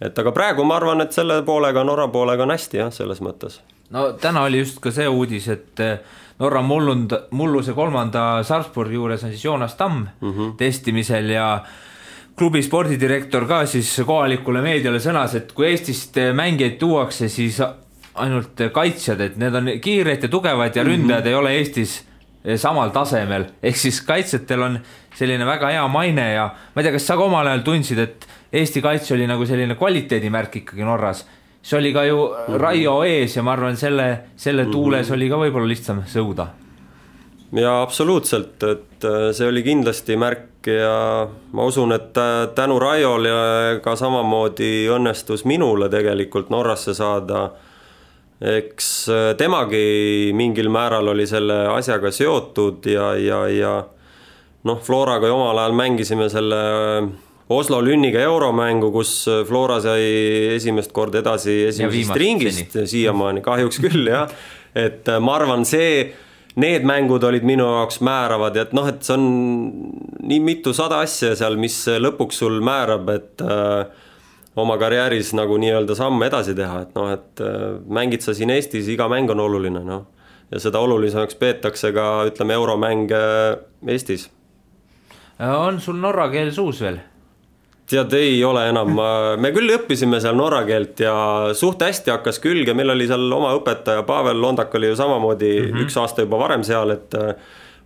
et aga praegu ma arvan, et selle poolega, Norra poolega on hästi jah, selles mõttes. no täna oli just ka see uudis, et eh, Norra mullund, mulluse kolmanda Sarpsborgi juures on siis Joonas Tamm mm -hmm. testimisel ja klubi spordidirektor ka siis kohalikule meediale sõnas, et kui Eestist mängijaid tuuakse, siis ainult kaitsjad, et need on kiired ja tugevad ja ründajad mm -hmm. ei ole Eestis samal tasemel, ehk siis kaitsjatel on selline väga hea maine ja ma ei tea, kas sa ka omal ajal tundsid, et Eesti kaitse oli nagu selline kvaliteedimärk ikkagi Norras. see oli ka ju Raio ees ja ma arvan, selle, selle tuules oli ka võib-olla lihtsam sõuda jaa, absoluutselt, et äh, see oli kindlasti märk ja ma usun, et äh, tänu Raiole ka samamoodi õnnestus minule tegelikult Norrasse saada. Eks äh, temagi mingil määral oli selle asjaga seotud ja, ja, ja noh, Floraga ju omal ajal mängisime selle Oslo Lünniga euromängu, kus Flora sai esimest korda edasi esimesest ringist siiamaani, kahjuks küll jah. et ma arvan, see need mängud olid minu jaoks määravad ja et noh, et see on nii mitusada asja seal, mis lõpuks sul määrab, et äh, oma karjääris nagu nii-öelda samme edasi teha, et noh, et äh, mängid sa siin Eestis, iga mäng on oluline, noh. ja seda olulisemaks peetakse ka, ütleme, euromänge Eestis. on sul norra keel suus veel? tead, ei ole enam, me küll õppisime seal norra keelt ja suht hästi hakkas külge, meil oli seal oma õpetaja, Pavel Londak oli ju samamoodi mm -hmm. üks aasta juba varem seal, et äh,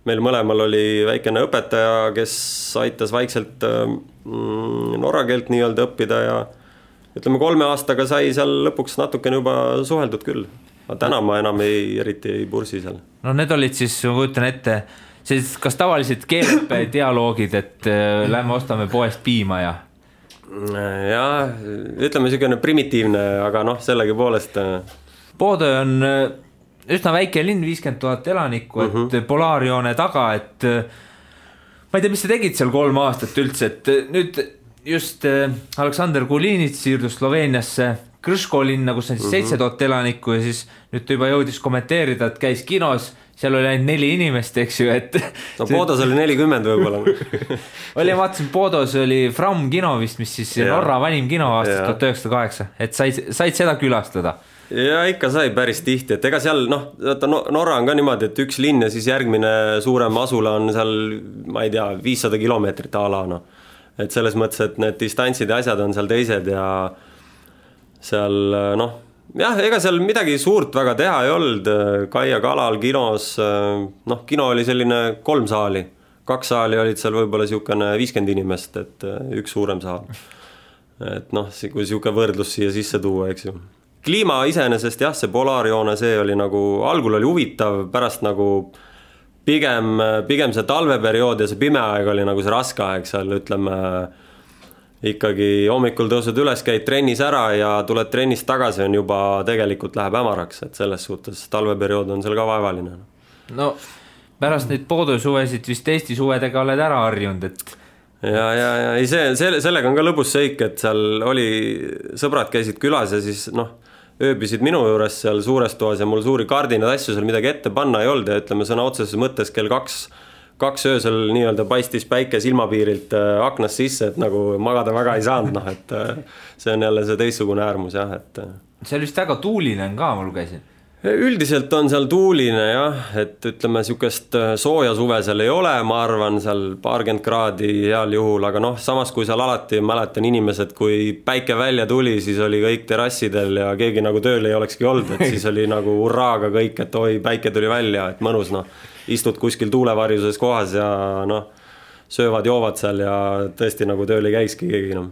meil mõlemal oli väikene õpetaja, kes aitas vaikselt mm, norra keelt nii-öelda õppida ja ütleme, kolme aastaga sai seal lõpuks natukene juba suheldud küll. aga täna ma enam ei, eriti ei pursi seal. no need olid siis, ma kujutan ette, sellised kas tavalised keeleõppe dialoogid, et äh, lähme ostame poest piima ja jah, ütleme niisugune primitiivne, aga noh, sellegipoolest. Äh, Poodö on äh, üsna väike linn, viiskümmend tuhat elanikku, et mm -hmm. polaarjoone taga, et äh, ma ei tea, mis sa tegid seal kolm aastat üldse, et nüüd just Aleksander Kulinits siirdus Sloveeniasse Krško linna, kus on siis mhm. seitse tuhat elanikku ja siis nüüd ta juba jõudis kommenteerida, et käis kinos seal oli ainult neli inimest, eks ju, et. no Podos oli nelikümmend võib-olla oli, ma vaatasin, Podos oli Fram kino vist, mis siis ja. Norra vanim kino aastast tuhat üheksasada kaheksa, et said, said seda külastada ja ikka sai päris tihti, et ega seal noh, vaata Norra on ka niimoodi, et üks linn ja siis järgmine suurem asula on seal, ma ei tea, viissada kilomeetrit a la noh. Et selles mõttes, et need distantsid ja asjad on seal teised ja seal noh jah, ega seal midagi suurt väga teha ei olnud, Kaia kalal kinos, noh, kino oli selline kolm saali, kaks saali olid seal võib-olla niisugune viiskümmend inimest, et üks suurem saal. et noh, kui niisugune võrdlus siia sisse tuua, eks ju. kliima iseenesest jah, see polaarjoone, see oli nagu, algul oli huvitav, pärast nagu pigem, pigem see talveperiood ja see pime aeg oli nagu see raske aeg seal, ütleme ikkagi hommikul tõused üles, käid trennis ära ja tuled trennist tagasi, on juba tegelikult läheb hämaraks, et selles suhtes talveperiood on seal ka vaevaline. no pärast neid Poodö suvesid vist Eesti suvedega oled ära harjunud, et ja, ja, ja ei, see, see, sellega on ka lõbus seik, et seal oli, sõbrad käisid külas ja siis noh, ööbisid minu juures seal suures toas ja mul suuri kardinaid, asju seal midagi ette panna ei olnud ja ütleme sõna otseses mõttes kell kaks kaks öösel nii-öelda paistis päike silmapiirilt äh, aknast sisse, et nagu magada väga ei saanud, noh et äh, see on jälle see teistsugune äärmus jah, et. Äh. seal vist väga tuuline on ka, ma lugesin üldiselt on seal tuuline jah, et ütleme, niisugust sooja suve seal ei ole, ma arvan, seal paarkümmend kraadi heal juhul, aga noh, samas kui seal alati mäletan inimesed, kui päike välja tuli, siis oli kõik terrassidel ja keegi nagu tööl ei olekski olnud, et siis oli nagu hurraaga kõik, et oi, päike tuli välja, et mõnus noh istud kuskil tuulevarjuses kohas ja noh, söövad-joovad seal ja tõesti nagu tööl ei käikski keegi enam.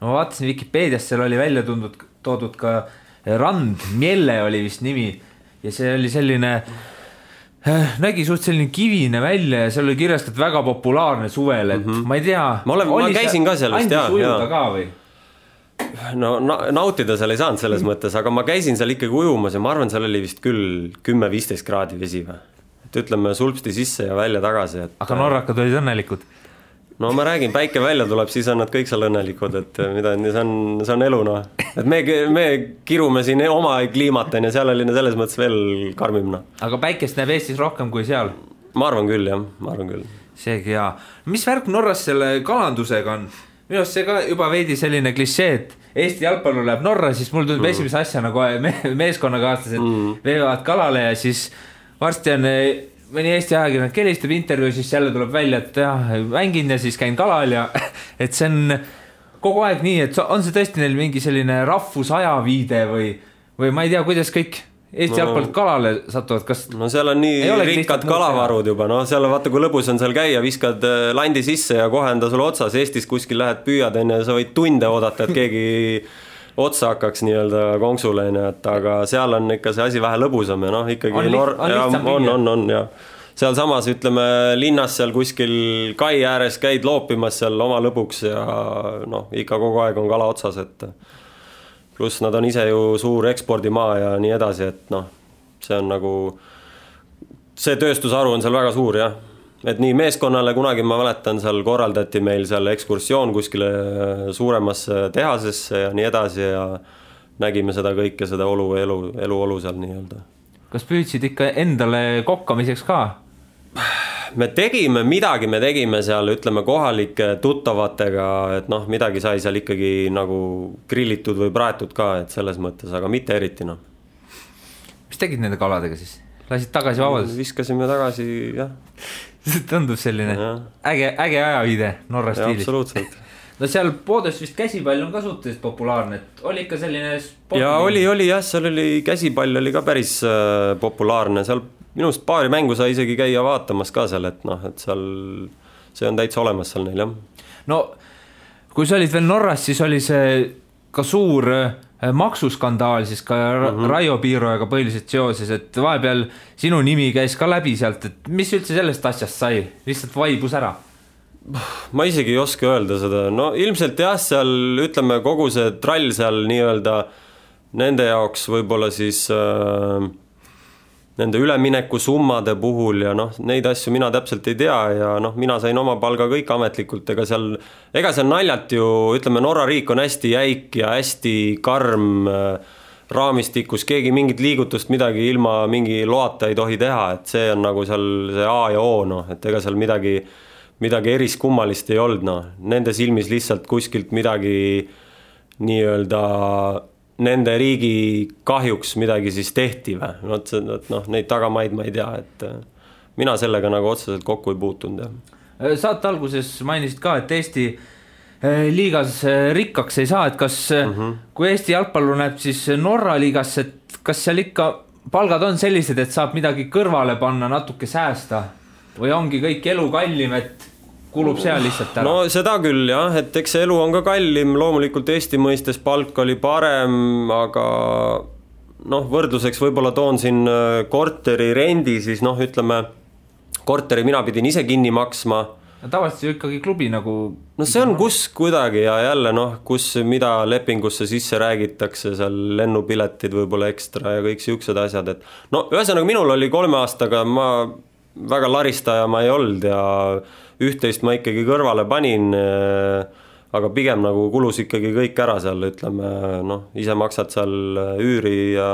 no ma vaatasin Vikipeedias, seal oli välja tundnud, toodud ka rand, Mielle oli vist nimi ja see oli selline äh, nägi suht selline kivine välja ja seal oli kirjas, et väga populaarne suvel, et mm -hmm. ma ei tea. ma olen, ma käisin ka seal vist jaa. andis ujuda ka või? no na, nautida seal ei saanud selles mõttes, aga ma käisin seal ikkagi ujumas ja ma arvan, seal oli vist küll kümme-viisteist kraadi vesi või et ütleme sulpsti sisse ja välja tagasi, et. aga norrakad olid õnnelikud? No ma räägin, päike välja tuleb, siis on nad kõik seal õnnelikud, et mida, see on, see on elu noh. et me, me kirume siin oma kliimat on ju, seal oli selles mõttes veel karmim noh. aga päikest näeb Eestis rohkem kui seal? ma arvan küll jah, ma arvan küll. seegi hea. mis värk Norras selle kalandusega on? minu arust see ka juba veidi selline klišee, et Eesti jalgpallur läheb Norra, siis mul tundub mm. esimese asjana kohe me meeskonnakaaslased mm. veevad kalale ja siis varsti on eh, mõni Eesti ajakirjanik helistab intervjuu, siis jälle tuleb välja, et jah, mängin ja siis käin kalal ja et see on kogu aeg nii, et on see tõesti neil mingi selline rahvusajaviide või, või ma ei tea, kuidas kõik Eesti no, jalgpallit kalale satuvad, kas no seal on nii rikkad kalavarud juba, noh, seal vaata, kui lõbus on seal käia, viskad äh, landi sisse ja kohe on ta sul otsas, Eestis kuskil lähed püüad, on ju, sa võid tunde oodata, et keegi otsa hakkaks nii-öelda konksule, on ju, et aga seal on ikka see asi vähe lõbusam ja noh, ikkagi on, nor-, on, on, on, on ja sealsamas ütleme linnas seal kuskil kai ääres käid loopimas seal oma lõbuks ja noh, ikka kogu aeg on kala otsas, et pluss nad on ise ju suur ekspordimaa ja nii edasi, et noh, see on nagu, see tööstusharu on seal väga suur jah. Et nii meeskonnale kunagi ma mäletan, seal korraldati meil seal ekskursioon kuskile suuremasse tehasesse ja nii edasi ja nägime seda kõike, seda olu, elu, eluolu seal nii-öelda. kas püüdsid ikka endale kokkamiseks ka? me tegime midagi, me tegime seal, ütleme kohalike tuttavatega, et noh, midagi sai seal ikkagi nagu grillitud või praetud ka, et selles mõttes, aga mitte eriti noh. mis tegid nende kaladega siis? lasid tagasi vabadusse? viskasime tagasi, jah see tundub selline ja. äge, äge ajaviide Norra stiilis. absoluutselt no seal Poodes vist käsipall on ka suhteliselt populaarne, et oli ikka selline ja oli, oli jah, seal oli käsipall oli ka päris äh, populaarne, seal minu arust paari mängu sai isegi käia vaatamas ka seal, et noh, et seal see on täitsa olemas seal neil jah. no kui sa olid veel Norras, siis oli see ka suur äh, maksuskandaal siis ka mm -hmm. Raio Piirojaga põhiliselt seoses, et vahepeal sinu nimi käis ka läbi sealt, et mis üldse sellest asjast sai, lihtsalt vaibus ära? ma isegi ei oska öelda seda, no ilmselt jah, seal ütleme, kogu see trall seal nii-öelda nende jaoks võib-olla siis äh, nende üleminekusummade puhul ja noh, neid asju mina täpselt ei tea ja noh, mina sain oma palga kõik ametlikult, ega seal, ega seal naljalt ju ütleme, Norra riik on hästi jäik ja hästi karm äh, raamistikus, keegi mingit liigutust, midagi ilma mingi loata ei tohi teha, et see on nagu seal see A ja O noh, et ega seal midagi, midagi eriskummalist ei olnud, noh, nende silmis lihtsalt kuskilt midagi nii-öelda nende riigi kahjuks midagi siis tehti või? vot noh, neid tagamaid ma ei tea, et äh, mina sellega nagu otseselt kokku ei puutunud, jah. Äh, saate alguses mainisid ka, et Eesti äh, liigas rikkaks ei saa, et kas mm, -hmm. kui Eesti jalgpallur läheb siis Norra liigasse, et kas seal ikka palgad on sellised, et saab midagi kõrvale panna, natuke säästa või ongi kõik elu kallim, et kulub seal lihtsalt ära? no seda küll jah, et eks see elu on ka kallim, loomulikult Eesti mõistes palk oli parem, aga noh, võrdluseks võib-olla toon siin äh, korteri rendi, siis noh, ütleme korteri mina pidin ise kinni maksma no tavaliselt ju ikkagi klubi nagu. no see on kus kuidagi ja jälle noh, kus, mida lepingusse sisse räägitakse, seal lennupiletid võib-olla ekstra ja kõik siuksed asjad, et no ühesõnaga minul oli kolme aastaga, ma väga laristaja ma ei olnud ja üht-teist ma ikkagi kõrvale panin, äh, aga pigem nagu kulus ikkagi kõik ära seal, ütleme noh, ise maksad seal äh, üüri ja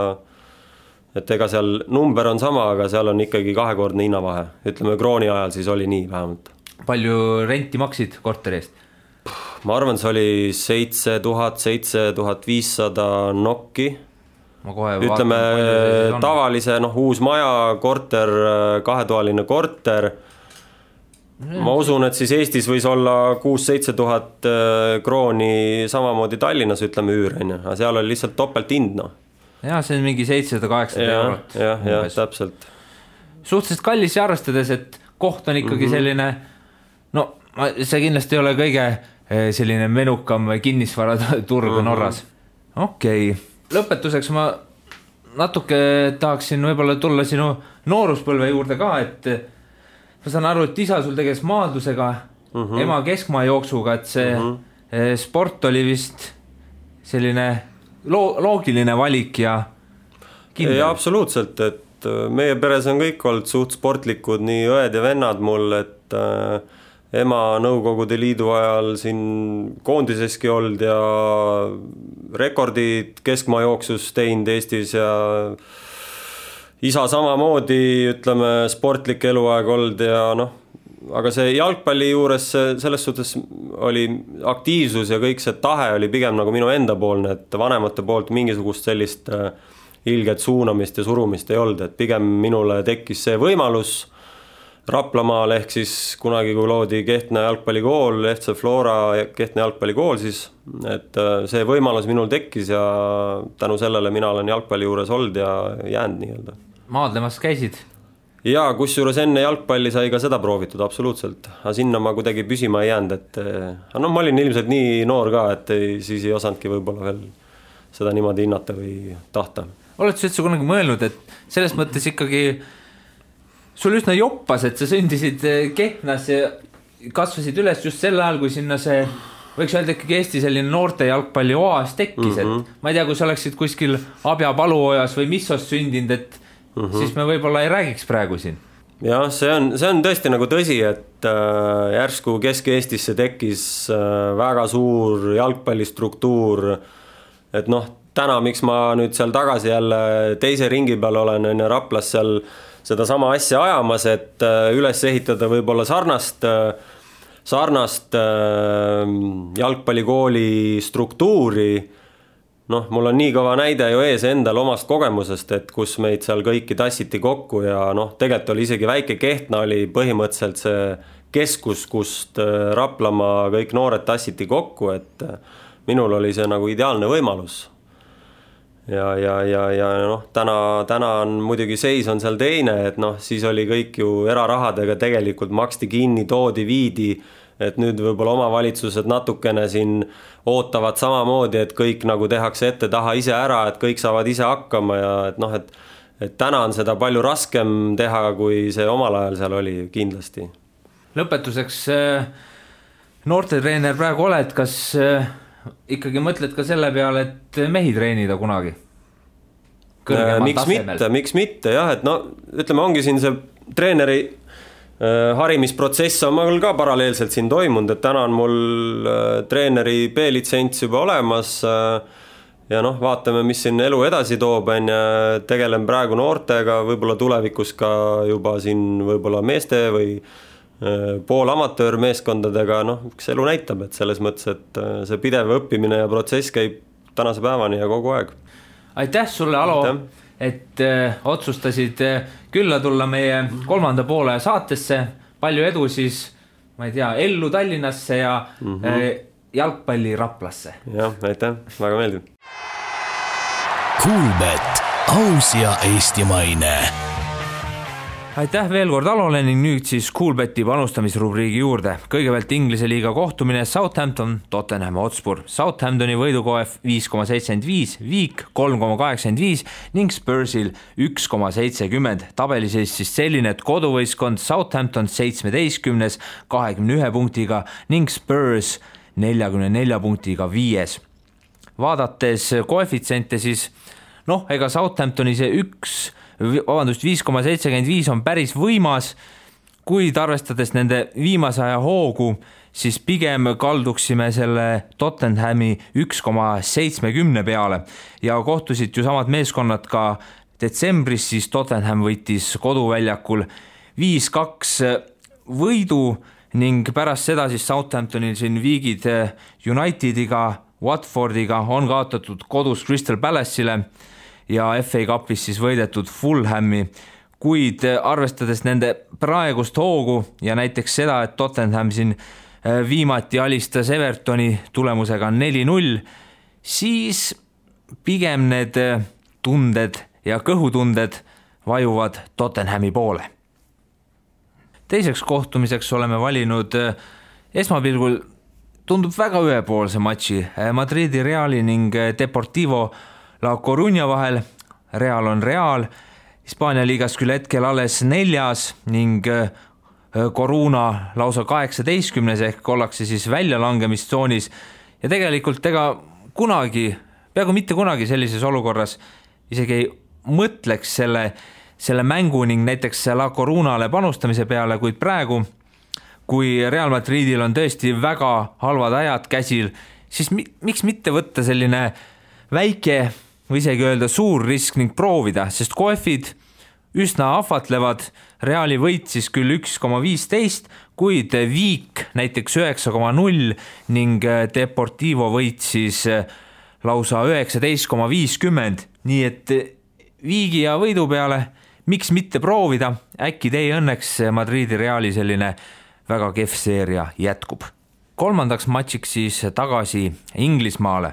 et ega seal number on sama, aga seal on ikkagi kahekordne hinnavahe, ütleme krooni ajal siis oli nii vähemalt. palju renti maksid korteri eest? ma arvan, see oli seitse tuhat, seitse tuhat viissada nokki. ütleme tavalise noh, uus maja, korter, äh, kahetoaline korter ma usun, et siis Eestis võis olla kuus-seitse tuhat äh, krooni samamoodi Tallinnas ütleme üür on ju, aga seal oli lihtsalt topelthind noh. ja see on mingi seitsesada, kaheksasada eurot. jah, jah, täpselt. suhteliselt kallis ja arvestades, et koht on ikkagi mm -hmm. selline no see kindlasti ei ole kõige äh, selline menukam kinnisvaraturg mm -hmm. Norras. okei okay., lõpetuseks ma natuke tahaksin võib-olla tulla sinu nooruspõlve juurde ka, et ma saan aru, et isa sul tegeles maadlusega mm, -hmm. ema keskmaajooksuga, et see mm -hmm. sport oli vist selline loo-, loogiline valik ja ja absoluutselt, et äh, meie peres on kõik olnud suht sportlikud, nii õed ja vennad mul, et äh, ema Nõukogude Liidu ajal siin koondiseski olnud ja rekordid keskmaajooksus teinud Eestis ja isa samamoodi, ütleme, sportlik eluaeg olnud ja noh, aga see jalgpalli juures selles suhtes oli aktiivsus ja kõik see tahe oli pigem nagu minu endapoolne, et vanemate poolt mingisugust sellist äh, ilget suunamist ja surumist ei olnud, et pigem minule tekkis see võimalus Raplamaal ehk siis kunagi, kui loodi Kehtna jalgpallikool, FC Flora Kehtna jalgpallikool siis, et äh, see võimalus minul tekkis ja tänu sellele mina olen jalgpalli juures olnud ja jäänud nii-öelda. Maadlemas käisid? jaa, kusjuures enne jalgpalli sai ka seda proovitud, absoluutselt, aga sinna ma kuidagi püsima ei jäänud, et aga noh, ma olin ilmselt nii noor ka, et ei, siis ei osanudki võib-olla veel seda niimoodi hinnata või tahta. oled sa üldse kunagi mõelnud, et selles mõttes ikkagi sul üsna joppas, et sa sündisid Kehtnas ja kasvasid üles just sel ajal, kui sinna see võiks öelda ikkagi Eesti selline noorte jalgpalli oas tekkis mm, -hmm. et mhm. ma ei tea, kui sa oleksid kuskil Abja paluojas või Missos sündinud, et mm, -hmm. siis me võib-olla ei räägiks praegu siin. jah, see on, see on tõesti nagu tõsi, et äh, järsku Kesk-Eestisse tekkis äh, väga suur jalgpallistruktuur. et noh, täna, miks ma nüüd seal tagasi jälle teise ringi peal olen, on ju, Raplas seal sedasama asja ajamas, et äh, üles ehitada võib-olla sarnast äh, sarnast äh, jalgpallikooli struktuuri noh, mul on nii kõva näide ju ees endal omast kogemusest, et kus meid seal kõiki tassiti kokku ja noh, tegelikult oli isegi väike Kehtna oli põhimõtteliselt see keskus, kust äh, Raplamaa kõik noored tassiti kokku, et äh, minul oli see nagu ideaalne võimalus. ja, ja, ja, ja noh, täna, täna on muidugi seis on seal teine, et noh, siis oli kõik ju erarahadega tegelikult maksti kinni, toodi, viidi et nüüd võib-olla omavalitsused natukene siin ootavad samamoodi, et kõik nagu tehakse ette-taha ise ära, et kõik saavad ise hakkama ja et noh, et et täna on seda palju raskem teha, kui see omal ajal seal oli kindlasti. lõpetuseks, äh, noortetreener praegu oled, kas äh, ikkagi mõtled ka selle peale, et mehi treenida kunagi? Äh, miks tasemel. mitte, miks mitte jah, et no ütleme, ongi siin see treeneri harimisprotsess on mul ka paralleelselt siin toimunud, et täna on mul äh, treeneri B-litsents juba olemas. Äh, ja noh, vaatame, mis siin elu edasi toob, on ju, tegelen praegu noortega, võib-olla tulevikus ka juba siin võib-olla meeste või poolamatöörmeeskondadega, noh, eks elu näitab, et selles mõttes, et see pidev õppimine ja protsess käib tänase päevani ja kogu aeg. aitäh sulle, Alo et äh, otsustasid äh, külla tulla meie kolmanda poole saatesse. palju edu siis, ma ei tea, ellu Tallinnasse ja mm -hmm. jalgpalli Raplasse. jah, aitäh, väga meeldiv. Kuulmet, aus ja eestimaine aitäh veel kord Alole ning nüüd siis Coolbeti panustamisrubriigi juurde. kõigepealt Inglise liiga kohtumine Southampton, Tottenham Hotspur, Southamptoni võidukoef viis koma seitsekümmend viis, Viik kolm koma kaheksakümmend viis ning Spursil üks koma seitsekümmend. tabeliseis siis selline, et koduvõistkond Southampton seitsmeteistkümnes kahekümne ühe punktiga ning Spurs neljakümne nelja punktiga viies. vaadates koefitsiente, siis noh, ega Southamptoni see üks vabandust, viis koma seitsekümmend viis on päris võimas, kuid arvestades nende viimase aja hoogu, siis pigem kalduksime selle Tottenhami üks koma seitsmekümne peale. Ja kohtusid ju samad meeskonnad ka detsembris, siis Tottenham võitis koduväljakul viis-kaks võidu ning pärast seda siis Southamptonil siin viigid Unitediga, Watfordiga on kaotatud kodus Crystal Palace'ile ja FA Cupis siis võidetud Fulhami, kuid äh, arvestades nende praegust hoogu ja näiteks seda, et Tottenham siin äh, viimati alistas Evertoni tulemusega neli-null, siis pigem need äh, tunded ja kõhutunded vajuvad Tottenhami poole. teiseks kohtumiseks oleme valinud esmapilgul tundub väga ühepoolse matši Madridi Reali ning Deportivo La Coruña vahel. Real on Real, Hispaania liigas küll hetkel alles neljas ning äh, Coruna lausa kaheksateistkümnes ehk ollakse siis väljalangemistsoonis ja tegelikult ega kunagi, peaaegu mitte kunagi sellises olukorras isegi ei mõtleks selle, selle mängu ning näiteks La Corunale panustamise peale, kuid praegu, kui Real Madridil on tõesti väga halvad ajad käsil, siis mi, miks mitte võtta selline väike või isegi öelda suur risk ning proovida, sest kohvid üsna ahvatlevad. Reali võit siis küll üks koma viisteist, kuid Viik näiteks üheksa koma null ning Deportivo võit siis lausa üheksateist koma viiskümmend, nii et Viigi ja võidu peale miks mitte proovida, äkki teie õnneks Madridi Reali selline väga kehv seeria jätkub. kolmandaks matšiks siis tagasi Inglismaale.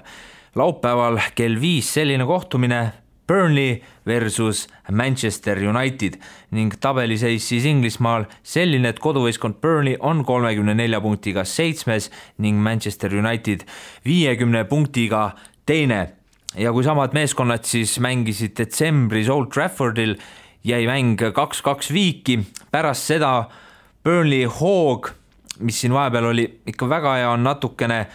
Laupäeval kell viis selline kohtumine Burnley versus Manchester United ning tabeliseis siis Inglismaal selline, et koduvõistkond Burnley on kolmekümne nelja punktiga seitsmes ning Manchester United viiekümne punktiga teine. ja kui samad meeskonnad siis mängisid detsembris Old Traffordil, jäi mäng kaks-kaks viiki, pärast seda Burnley hoog, mis siin vahepeal oli ikka väga hea, on natukene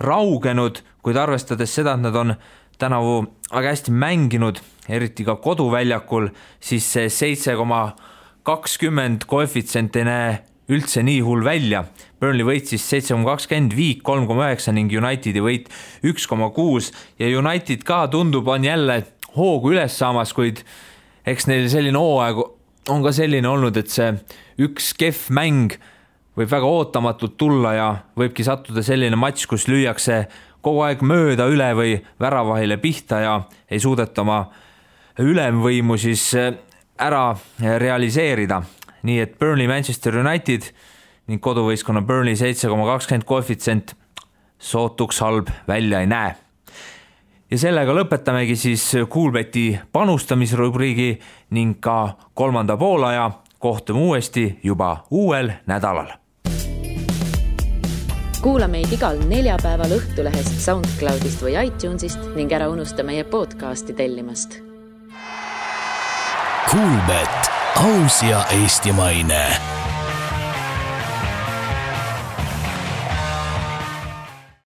raugenud, kuid arvestades seda, et nad on tänavu väga hästi mänginud, eriti ka koduväljakul, siis see seitse koma kakskümmend koefitsient ei näe üldse nii hull välja. Burnley võitis seitse koma kakskümmend, Viik kolm koma üheksa ning Unitedi võit üks koma kuus ja United ka tundub, on jälle hoogu üles saamas, kuid eks neil selline hooaeg on ka selline olnud, et see üks kehv mäng võib väga ootamatult tulla ja võibki sattuda selline matš, kus lüüakse kogu aeg mööda üle või väravahile pihta ja ei suudeta oma ülemvõimu siis äh, ära realiseerida. nii et Burnley Manchester United ning koduvõistkonna Burnley seitse koma kakskümmend koefitsient sootuks halb välja ei näe. ja sellega lõpetamegi siis Coolbeti panustamisrubriigi ning ka kolmanda poolaja. kohtume uuesti juba uuel nädalal kuula meid igal neljapäeval Õhtulehest, SoundCloudist või iTunesist ning ära unusta meie podcasti tellimast. Kuulbett, aus ja eestimaine